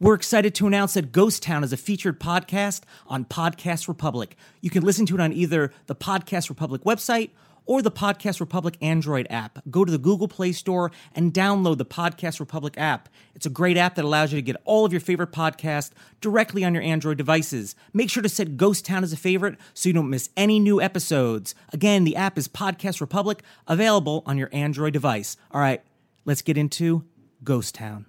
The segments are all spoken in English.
We're excited to announce that Ghost Town is a featured podcast on Podcast Republic. You can listen to it on either the Podcast Republic website or the Podcast Republic Android app. Go to the Google Play Store and download the Podcast Republic app. It's a great app that allows you to get all of your favorite podcasts directly on your Android devices. Make sure to set Ghost Town as a favorite so you don't miss any new episodes. Again, the app is Podcast Republic, available on your Android device. All right, let's get into Ghost Town.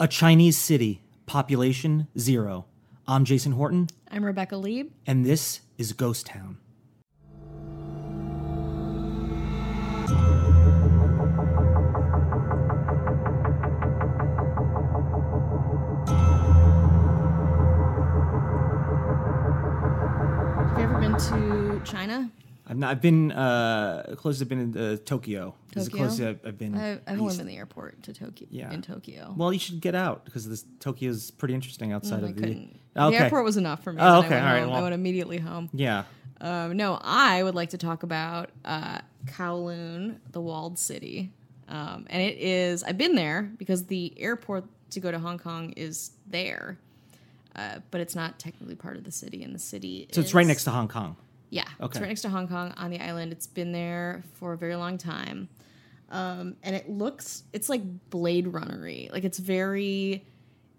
A Chinese city, population zero. I'm Jason Horton, I'm Rebecca Lieb. and this is Ghost Town. I've, not, I've been uh, closest I've been in uh, Tokyo. Is the Tokyo? closest I've, I've been. I, I've only been to the airport to Tokyo. Yeah. In Tokyo. Well, you should get out because this Tokyo is pretty interesting outside I of the. couldn't. Okay. The airport was enough for me. Oh, okay, I went, all right, home. well- I went immediately home. Yeah. Um, no, I would like to talk about uh, Kowloon, the walled city. Um, and it is, I've been there because the airport to go to Hong Kong is there. Uh, but it's not technically part of the city, and the city So it's right next to Hong Kong. Yeah, it's right next to Hong Kong on the island. It's been there for a very long time, um, and it looks it's like Blade Runnery. Like it's very.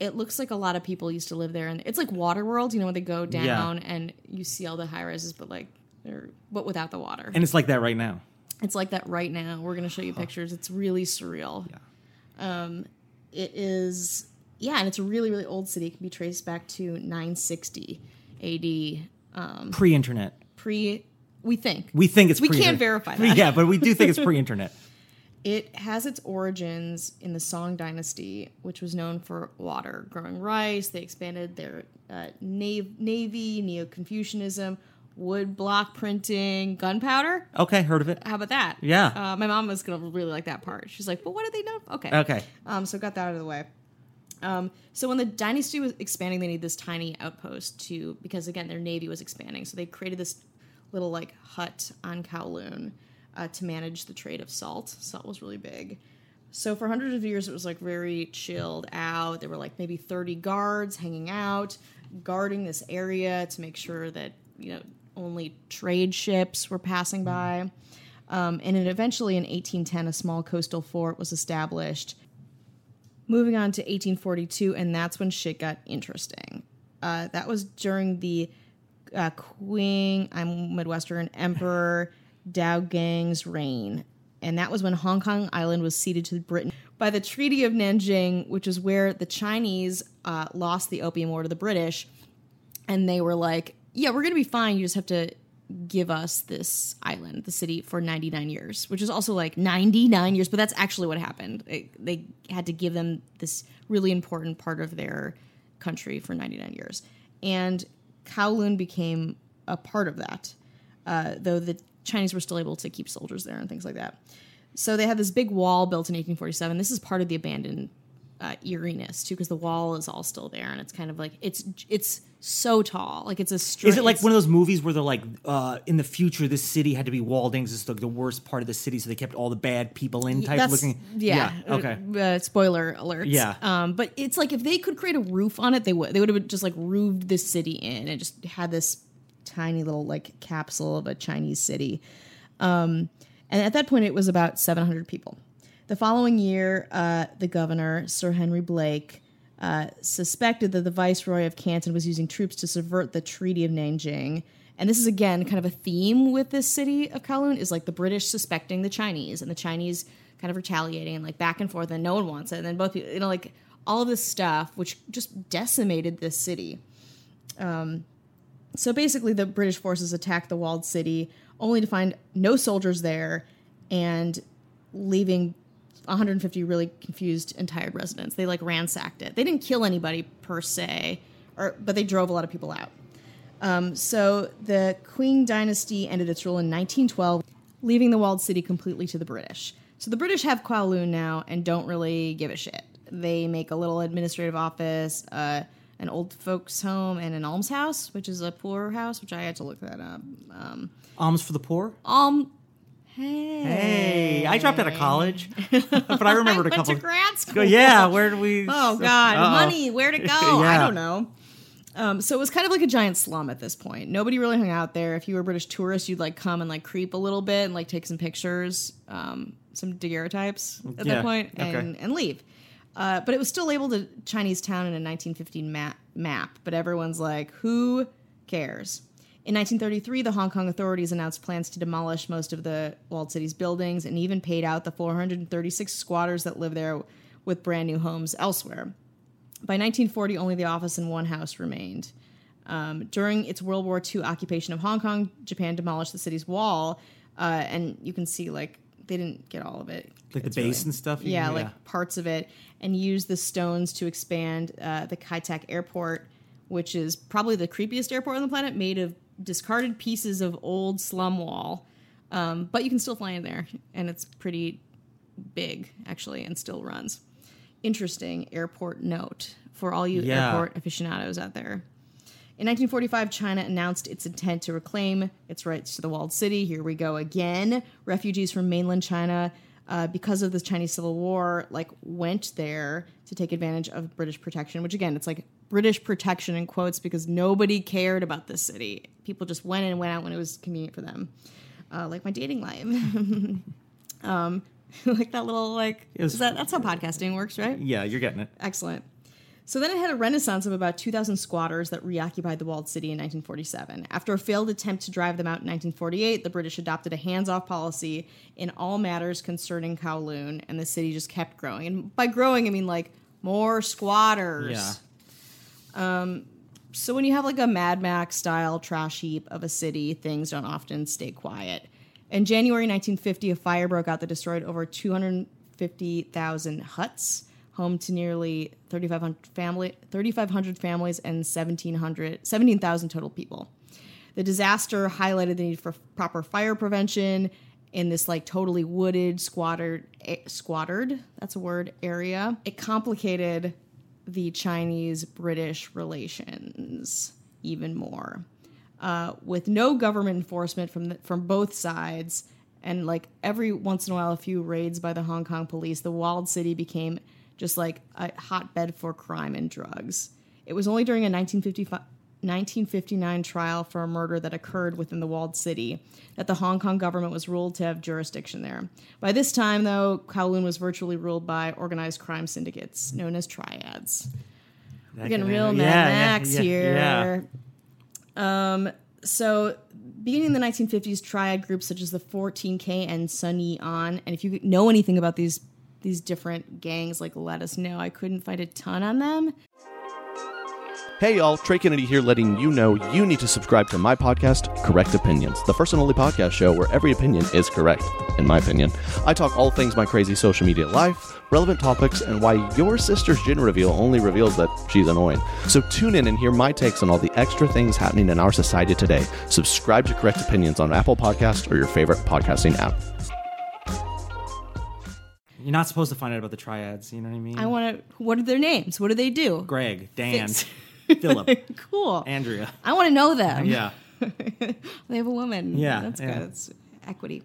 It looks like a lot of people used to live there, and it's like Waterworld. You know, when they go down and you see all the high rises, but like, they're, but without the water. And it's like that right now. It's like that right now. We're gonna show you pictures. It's really surreal. Yeah. Um, it is yeah, and it's a really really old city. It can be traced back to 960 A.D. Um, Pre internet. Pre. We think We think it's pre-internet. We pre can't verify that. Yeah, but we do think it's pre internet. It has its origins in the Song Dynasty, which was known for water, growing rice. They expanded their uh, nav- navy, Neo Confucianism, wood block printing, gunpowder. Okay, heard of it. How about that? Yeah. Uh, my mom was gonna really like that part. She's like, "Well, what did they know?" Okay. Okay. Um, so got that out of the way. Um, so when the dynasty was expanding, they needed this tiny outpost to because again their navy was expanding. So they created this little like hut on Kowloon uh, to manage the trade of salt. Salt was really big. So for hundreds of years, it was like very chilled out. There were like maybe thirty guards hanging out, guarding this area to make sure that you know only trade ships were passing by. Um, and then eventually in 1810, a small coastal fort was established moving on to 1842 and that's when shit got interesting uh, that was during the uh, Qing, I'm Midwestern Emperor Dao Gang's reign, and that was when Hong Kong Island was ceded to Britain by the Treaty of Nanjing, which is where the Chinese uh, lost the Opium War to the British, and they were like, "Yeah, we're gonna be fine. You just have to give us this island, the city, for 99 years," which is also like 99 years, but that's actually what happened. It- they had to give them this really important part of their country for 99 years, and Kowloon became a part of that, uh, though the Chinese were still able to keep soldiers there and things like that. So they had this big wall built in 1847. This is part of the abandoned uh, eeriness too, because the wall is all still there, and it's kind of like it's it's so tall, like it's a. Stri- Is it like one of those movies where they're like, uh, in the future, this city had to be walled in 'cause it's like the worst part of the city, so they kept all the bad people in type That's- looking? Yeah. Okay. Uh, uh, spoiler alert Yeah. Um, but it's like if they could create a roof on it, they would. They would have just like roofed this city in and just had this tiny little like capsule of a Chinese city. Um, and at that point, it was about 700 people. The following year, uh, the governor, Sir Henry Blake, uh, suspected that the viceroy of Canton was using troops to subvert the Treaty of Nanjing. And this is again kind of a theme with this city of Kowloon is like the British suspecting the Chinese and the Chinese kind of retaliating and like back and forth, and no one wants it. And then both you know, like all of this stuff, which just decimated this city. Um, so basically, the British forces attacked the walled city, only to find no soldiers there, and leaving 150 really confused and tired residents. They like ransacked it. They didn't kill anybody per se, or but they drove a lot of people out. Um, so the Qing dynasty ended its rule in 1912, leaving the walled city completely to the British. So the British have Kowloon now and don't really give a shit. They make a little administrative office, uh, an old folks' home, and an almshouse, which is a poor house, which I had to look that up. Um, Alms for the poor? alm Hey. Hey, I dropped out of college, but I remembered a went couple. to grad school. Yeah, where did we? Oh God, Uh-oh. money, Where to go? I don't know. Um, so it was kind of like a giant slum at this point. Nobody really hung out there. If you were a British tourist, you'd like come and like creep a little bit and like take some pictures, um, some daguerreotypes at Yeah, that point, okay. and and leave. Uh, but it was still labeled a Chinese town in a 1915 map, map. But everyone's like, who cares? In 1933, the Hong Kong authorities announced plans to demolish most of the walled city's buildings and even paid out the 436 squatters that live there with brand new homes elsewhere. By 1940, only the office and one house remained. Um, during its World War II occupation of Hong Kong, Japan demolished the city's wall, uh, and you can see like they didn't get all of it. Like the It's base and stuff? Yeah, Yeah. like parts of it, and used the stones to expand uh, the Kai Tak Airport, which is probably the creepiest airport on the planet, made of discarded pieces of old slum wall. Um, but you can still fly in there, and it's pretty big actually, and still runs. Interesting airport note for all you Yeah. airport aficionados out there. In 1945, China announced its intent to reclaim its rights to the walled city. Here we go again. Refugees from mainland China, uh, because of the Chinese Civil War, like went there to take advantage of British protection. Which again, it's like British protection in quotes because nobody cared about this city. People just went in and went out when it was convenient for them, uh, like my dating life. um, like that little like was- is that that's how podcasting works, right? Yeah, you're getting it. Excellent. So then it had a renaissance of about 2,000 squatters that reoccupied the walled city in 1947. After a failed attempt to drive them out in 1948, the British adopted a hands off policy in all matters concerning Kowloon, and the city just kept growing. And by growing, I mean like more squatters. Yeah. So when you have like a Mad Max style trash heap of a city, things don't often stay quiet. In January 1950, a fire broke out that destroyed over 250,000 huts, home to nearly 3,500 family, 3,500 families and 1,700 17,000 total people. The disaster highlighted the need for proper fire prevention in this like totally wooded, squattered, eh, squattered, that's a word, area. It complicated the Chinese British relations even more. Uh, with no government enforcement from the, from both sides, and like every once in a while, a few raids by the Hong Kong police, the walled city became just like a hotbed for crime and drugs. It was only during a 1955 1959 trial for a murder that occurred within the walled city that the Hong Kong government was ruled to have jurisdiction there. By this time, though, Kowloon was virtually ruled by organized crime syndicates known as triads. We're getting real Mad Yeah, Max yeah, here. yeah. Um, so, beginning in the 1950s, triad groups such as the 14K and Sun Yee On, and if you know anything about these these different gangs, like let us know. I couldn't find a ton on them. Hey y'all, Trey Kennedy here letting you know you need to subscribe to my podcast, Correct Opinions, the first and only podcast show where every opinion is correct, in my opinion. I talk all things my crazy social media life, relevant topics, and why your sister's gender reveal only reveals that she's annoying. So tune in and hear my takes on all the extra things happening in our society today. Subscribe to Correct Opinions on Apple Podcasts or your favorite podcasting app. You're not supposed to find out about the triads. You know what I mean? I want to. What are their names? What do they do? Greg, Dan, Fix- Philip, cool. Andrea. I want to know them. Yeah. they have a woman. Yeah, that's yeah. good. It's equity.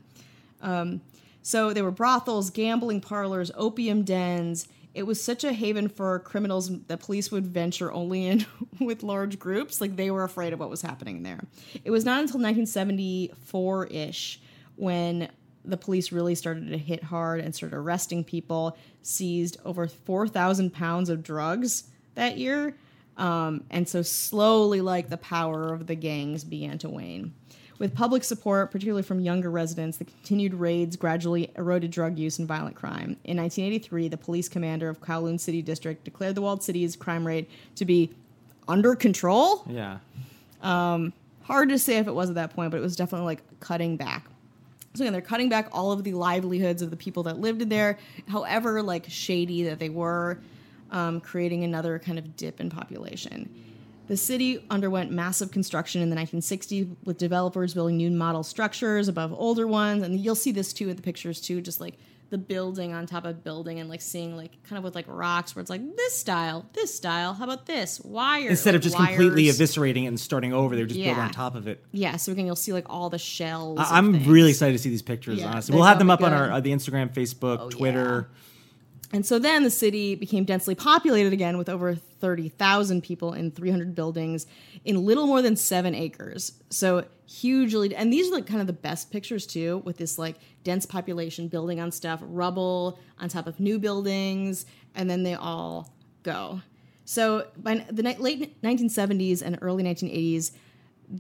Um, so there were brothels, gambling parlors, opium dens. It was such a haven for criminals that police would venture only in with large groups. Like they were afraid of what was happening there. It was not until 1974 ish when the police really started to hit hard and started arresting people, seized over 4,000 pounds of drugs that year. Um, and so slowly, like the power of the gangs began to wane. With public support, particularly from younger residents, the continued raids gradually eroded drug use and violent crime. In 1983, the police commander of Kowloon City District declared the walled city's crime rate to be under control. Yeah. Hard to say if it was at that point, but it was definitely like cutting back. So again, they're cutting back all of the livelihoods of the people that lived in there, however like shady that they were, um, creating another kind of dip in population. The city underwent massive construction in the 1960s, with developers building new model structures above older ones, and you'll see this too in the pictures too, just like the building on top of building and like seeing like kind of with like rocks where it's like this style, this style. How about this wire? Instead of just completely eviscerating it and starting over, they're just built Yeah. on top of it. Yeah, so again, you'll see like all the shells. I- I'm really excited to see these pictures. Yeah, honestly, we'll have them up be on our uh, the Instagram, Facebook, Oh, Twitter. And so then the city became densely populated again with over 30,000 people in 300 buildings in little more than seven acres. So hugely, and these are like kind of the best pictures too, with this like dense population building on stuff, rubble on top of new buildings, and then they all go. So by the late 1970s and early 1980s,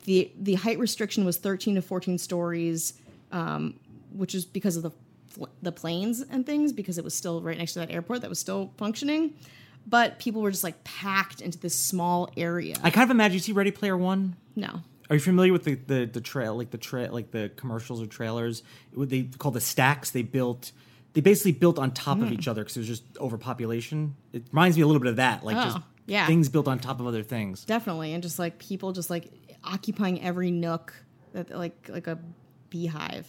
the the height restriction was 13 to 14 stories, um, which is because of the fl- the planes and things, because it was still right next to that airport that was still functioning. But people were just like packed into this small area. I kind of imagine you see Ready Player One. no, Are you familiar with the the, the trail like the trail like the commercials or trailers? What they call the stacks. They built. They basically built on top Hmm. of each other because it was just overpopulation. It reminds me a little bit of that, like just Oh, yeah. things built on top of other things. definitely, and just like people just like occupying every nook, that like like a beehive.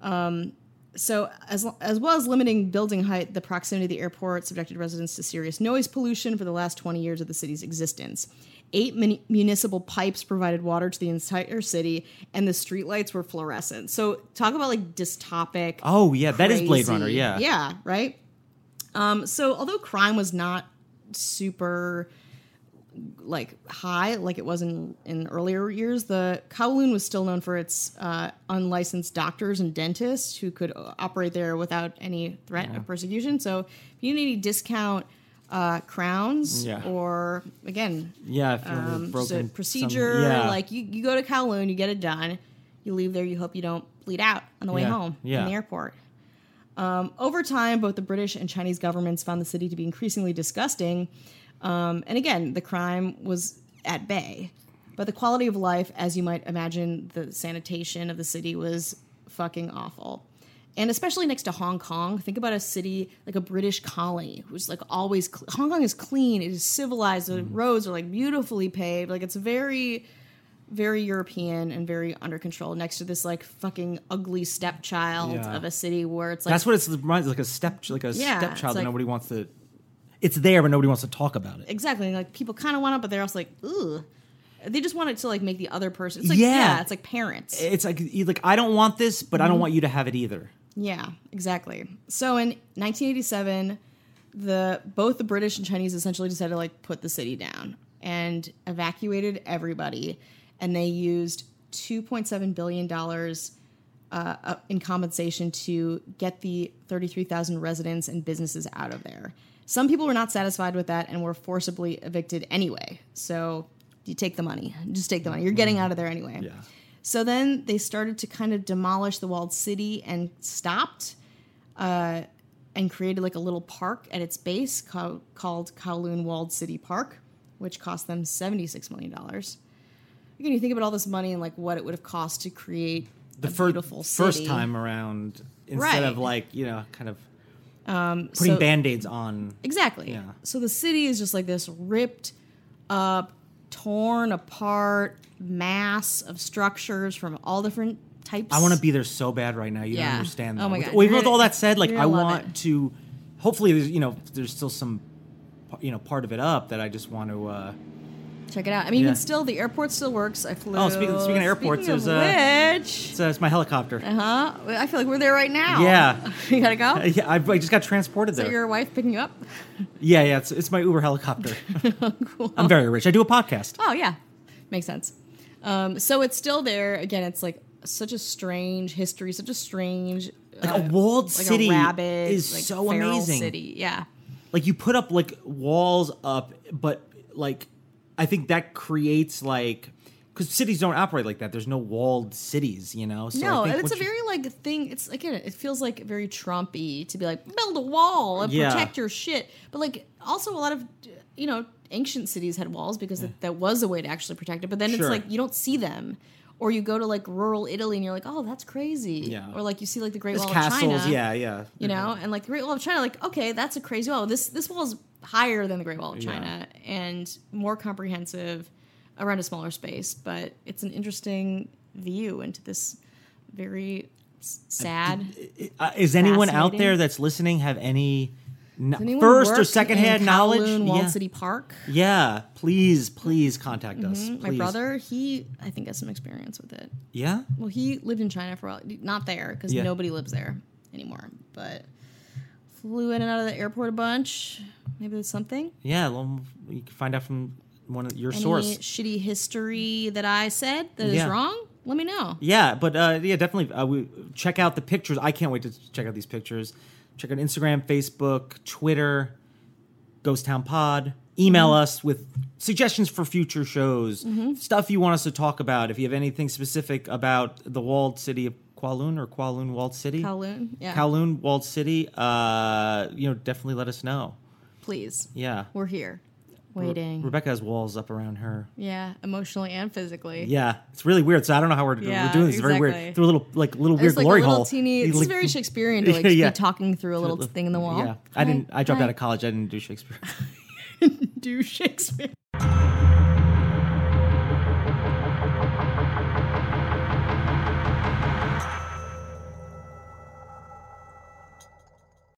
Um, so as as well as limiting building height, the proximity of the airport subjected residents to serious noise pollution for the last 20 years of the city's existence. Eight muni- municipal pipes provided water to the entire city, and the streetlights were fluorescent. So talk about like dystopic. Oh yeah, that is Blade Runner. Yeah, Yeah, right. Um, so although crime was not super like high like it was in in earlier years, the Kowloon was still known for its uh, unlicensed doctors and dentists who could uh, operate there without any threat of persecution. So if you need any discount uh, crowns Yeah. or again yeah. If um, broken a some- procedure. yeah. Like you, you go to Kowloon, you get it done. You leave there, you hope you don't bleed out on the way Yeah, home yeah. in the airport. Um, over time, both the British and Chinese governments found the city to be increasingly disgusting. Um, and again, the crime was at bay. But the quality of life, as you might imagine, the sanitation of the city was fucking awful. And especially next to Hong Kong, think about a city like a British colony who's like always cl- Hong Kong is clean, it is civilized, the roads are like beautifully paved, like it's very very European and very under control next to this like fucking ugly stepchild Yeah. of a city where it's like That's what it's it reminds like a step like a Yeah, stepchild it's that nobody wants to. It's there, but nobody wants to talk about it. exactly like people kind of want it, but they're also like ugh. They just want it to like make the other person. It's like Yeah. yeah, it's like parents. It's like you like I don't want this, but I Mm-hmm. don't want you to have it either. Yeah, exactly. So in 1987, the both the British and Chinese essentially decided to like put the city down and evacuated everybody, and they used 2.7 billion dollars uh, in compensation to get the 33,000 residents and businesses out of there. Some people were not satisfied with that and were forcibly evicted anyway. So you take the money, just take the money. You're getting out of there anyway. Yeah. So then they started to kind of demolish the walled city and stopped uh, and created like a little park at its base called, called Kowloon Walled City Park, which cost them $76 million. Again, you think about all this money and like what it would have cost to create The fir- beautiful first time around, instead Right. of like you know, kind of putting so- band aids on. Exactly. Yeah. So the city is just like this ripped up, torn apart mass of structures from all different types. I want to be there so bad right now. You don't Yeah. understand. Oh That. my With- God. even with all that said, like I want it. to. Hopefully, there's you know there's still some, you know, part of it up that I just want to. uh check it out. I mean, Yeah. even still, the airport still works. I flew. Oh, speaking- speaking of airports, speaking of there's, which, So it's my helicopter. uh huh. I feel like we're there right now. Yeah. you gotta go. Yeah, I, I just got transported that there. your wife picking you up? Yeah, yeah, it's, it's my Uber helicopter. cool. I'm very rich. I do a podcast. Oh yeah, makes sense. Um, so it's still there. Again, it's like such a strange history, such a strange, Like uh, a walled like city a rabid, is like, so feral amazing. City, yeah. Like you put up like walls up, but like I think that creates like because cities don't operate like that. There's no walled cities, you know. So I no, think and it's a you- very like thing. It's again, it feels like very Trumpy to be like build a wall and Yeah. protect your shit. But like also a lot of you know ancient cities had walls because that, that was a way to actually protect it. But then Sure. it's like you don't see them. Or you go to like rural Italy and you're like, oh, that's crazy. Yeah. Or like you see like the Great there's Wall castles. of China. Yeah, yeah. you know and like the great wall of china like okay that's a crazy wall this this wall is higher than the great wall of Yeah. china and more comprehensive around a smaller space but it's an interesting view into this very sad. Uh, is anyone out there that's listening have any n- Anyone first or secondhand knowledge? Kowloon, yeah. City Park. yeah, please, please contact us. Mm-hmm. My please. brother, he I think has some experience with it. Yeah, Well, he lived in China for a while. Not there because Yeah. nobody lives there anymore. But flew in and out of the airport a bunch. Maybe there's something. yeah. Well, you can find out from one of your Any source. shitty history that I said that is Yeah. wrong? Let me know. Yeah, but uh, yeah, definitely. Uh, we check out the pictures. I can't wait to check out these pictures. Check out Instagram, Facebook, Twitter, Ghost Town Pod. Email Mm-hmm. us with suggestions for future shows, stuff you want us to talk about. If you have anything specific about the walled city of Kowloon or Kowloon walled city, Kowloon, yeah. Kowloon walled city, uh, you know, definitely let us know. Please, Yeah, we're here, waiting. Rebecca has walls up around her. yeah, emotionally and physically. Yeah, it's really weird. So I don't know how we're, Yeah, we're doing this. It's very weird. Through a little like little weird It's like glory a little hole. teeny. It's like- very Shakespearean to like Yeah. be talking through a little thing in the wall. Yeah, I didn't. I dropped Hi. out of college. I didn't do Shakespeare. do Shakespeare.